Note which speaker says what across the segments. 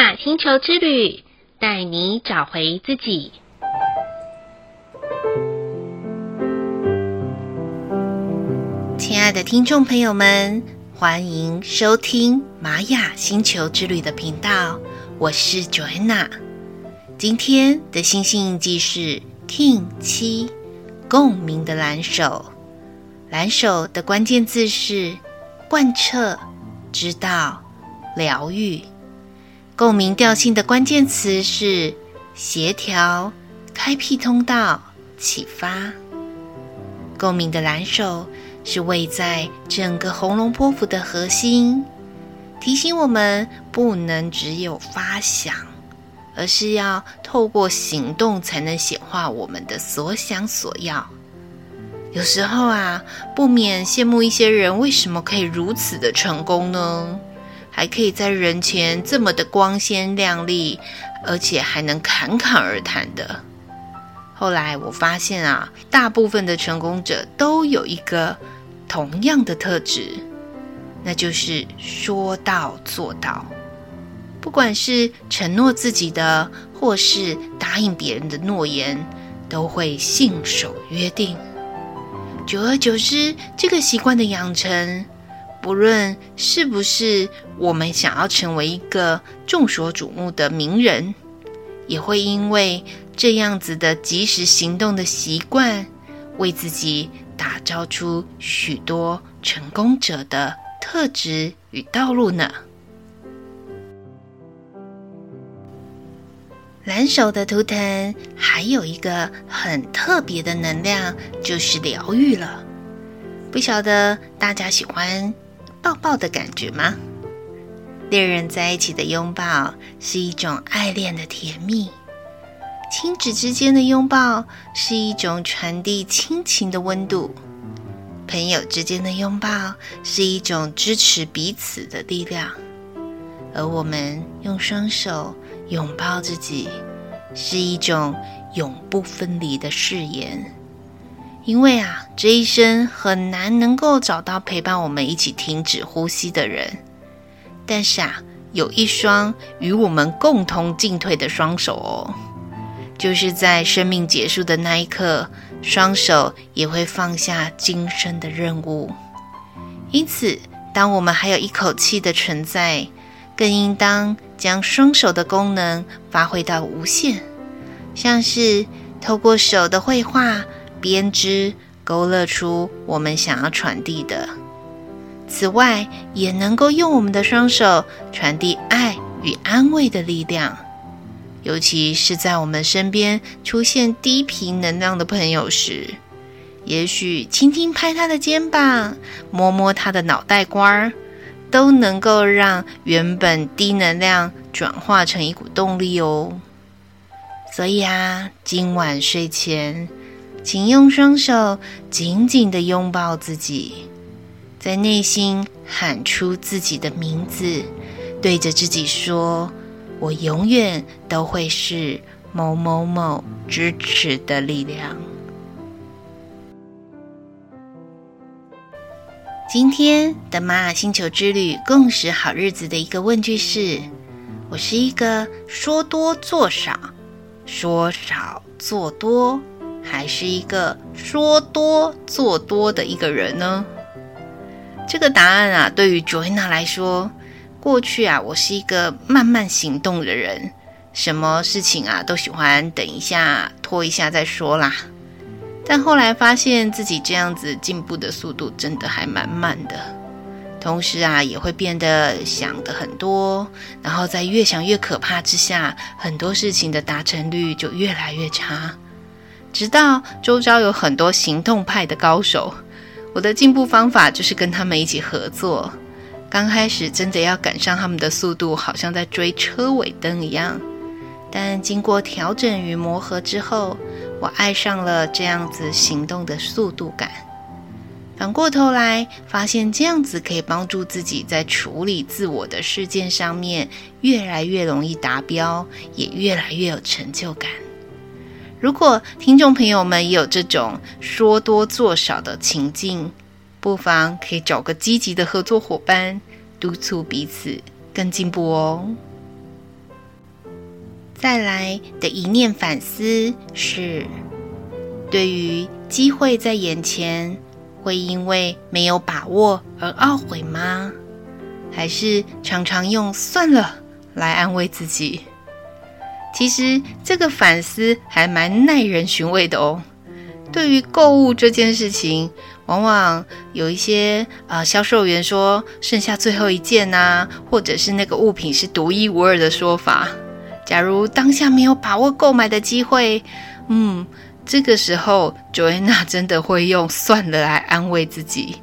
Speaker 1: 雅星球之旅，带你找回自己。亲爱的听众朋友们，欢迎收听玛雅星球之旅的频道，我是 Joanna。今天的星星印记是 King 七，共鸣的蓝手。蓝手的关键字是贯彻、知道、疗愈。共鸣调性的关键词是协调、开辟通道、启发。共鸣的蓝手是位在整个红龙波符的核心，提醒我们不能只有发想，而是要透过行动才能显化我们的所想所要。有时候啊，不免羡慕一些人为什么可以如此的成功呢？还可以在人前这么的光鲜亮丽，而且还能侃侃而谈的。后来我发现啊，大部分的成功者都有一个同样的特质，那就是说到做到。不管是承诺自己的，或是答应别人的诺言，都会信守约定。久而久之，这个习惯的养成。不论是不是我们想要成为一个众所瞩目的名人，也会因为这样子的及时行动的习惯，为自己打造出许多成功者的特质与道路呢。蓝手的图腾还有一个很特别的能量，就是疗愈了。不晓得大家喜欢抱抱的感觉吗？恋人在一起的拥抱是一种爱恋的甜蜜，亲子之间的拥抱是一种传递亲情的温度，朋友之间的拥抱是一种支持彼此的力量，而我们用双手拥抱自己，是一种永不分离的誓言。因为啊，这一生很难能够找到陪伴我们一起停止呼吸的人，但是啊，有一双与我们共同进退的双手哦，就是在生命结束的那一刻，双手也会放下今生的任务。因此，当我们还有一口气的存在，更应当将双手的功能发挥到无限，像是透过手的绘画。编织勾勒出我们想要传递的。此外，也能够用我们的双手传递爱与安慰的力量，尤其是在我们身边出现低频能量的朋友时，也许轻轻拍他的肩膀，摸摸他的脑袋瓜儿，都能够让原本低能量转化成一股动力哦。所以啊，今晚睡前。请用双手紧紧地拥抱自己，在内心喊出自己的名字，对着自己说：“我永远都会是某某某支持的力量。”今天的玛雅星球之旅共识好日子的一个问句是：“我是一个说多做少，说少做多。”还是一个说多做多的一个人呢？这个答案啊，对于 Joanna 来说，过去啊，我是一个慢慢行动的人，什么事情啊都喜欢等一下、拖一下再说啦。但后来发现自己这样子进步的速度真的还蛮慢的，同时啊，也会变得想的很多，然后在越想越可怕之下，很多事情的达成率就越来越差。直到周遭有很多行动派的高手，我的进步方法就是跟他们一起合作。刚开始真的要赶上他们的速度，好像在追车尾灯一样。但经过调整与磨合之后，我爱上了这样子行动的速度感。反过头来，发现这样子可以帮助自己在处理自我的事件上面越来越容易达标，也越来越有成就感。如果听众朋友们也有这种说多做少的情境，不妨可以找个积极的合作伙伴，督促彼此更进步哦。再来的一念反思是：对于机会在眼前，会因为没有把握而懊悔吗？还是常常用“算了”来安慰自己？其实这个反思还蛮耐人寻味的哦。对于购物这件事情，往往有一些呃销售员说剩下最后一件呐，或者是那个物品是独一无二的说法。假如当下没有把握购买的机会，嗯，这个时候 Joanna 真的会用算了来安慰自己。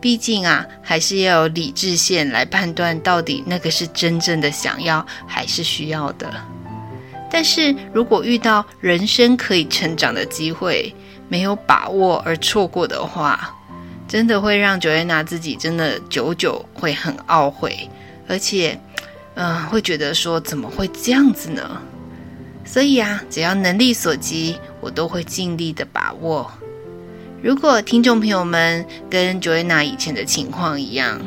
Speaker 1: 毕竟啊，还是要有理智线来判断到底那个是真正的想要还是需要的。但是如果遇到人生可以成长的机会，没有把握而错过的话，真的会让 Joanna 自己真的久久会很懊悔，而且。嗯、呃，会觉得说怎么会这样子呢？所以啊，只要能力所及，我都会尽力的把握。如果听众朋友们跟 Joanna 以前的情况一样，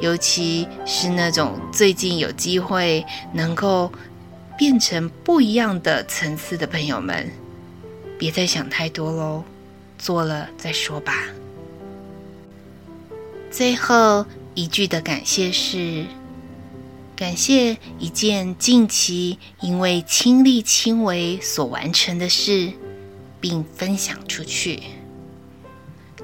Speaker 1: 尤其是那种最近有机会能够变成不一样的层次的朋友们，别再想太多喽，做了再说吧。最后一句的感谢是。感谢一件近期因为亲力亲为所完成的事，并分享出去。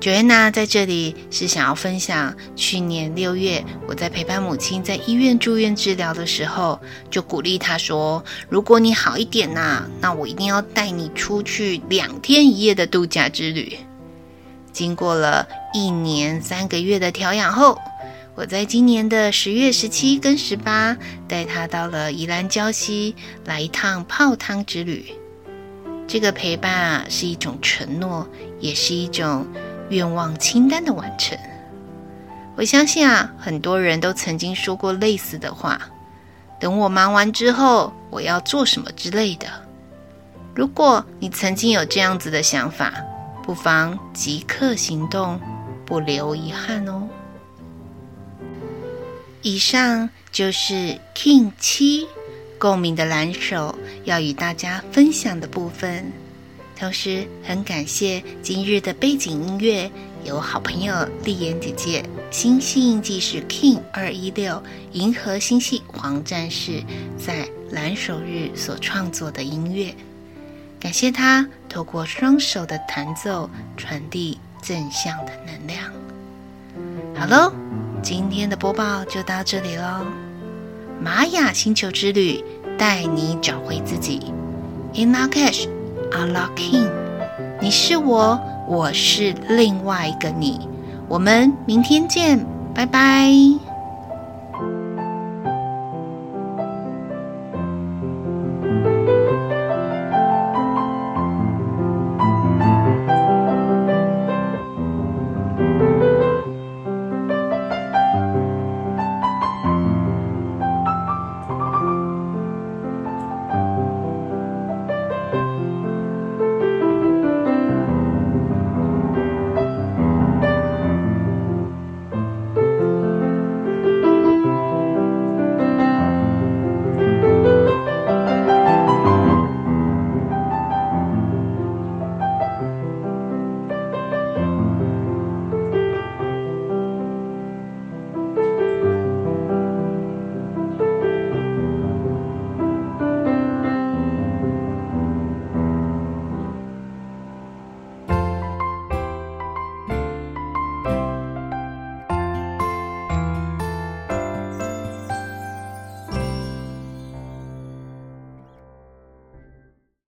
Speaker 1: Joanna 在这里是想要分享，去年六月我在陪伴母亲在医院住院治疗的时候，就鼓励她说：“如果你好一点呐，那我一定要带你出去两天一夜的度假之旅。”经过了一年三个月的调养后。我在今年的十月十七跟十八带她到了宜兰礁溪来一趟泡汤之旅。这个陪伴啊，是一种承诺，也是一种愿望清单的完成。我相信啊，很多人都曾经说过类似的话：“等我忙完之后，我要做什么之类的。”如果你曾经有这样子的想法，不妨即刻行动，不留遗憾哦。以上就是 King 七共鸣的蓝手要与大家分享的部分，同时很感谢今日的背景音乐由好朋友丽妍姐姐星系印记是 King 二一六银河星系黄战士在蓝手日所创作的音乐，感谢她透过双手的弹奏传递正向的能量。好喽。今天的播报就到这里喽，玛雅星球之旅带你找回自己，In Lak'ech, Unlock Kin，你是我，我是另外一个你，我们明天见，拜拜。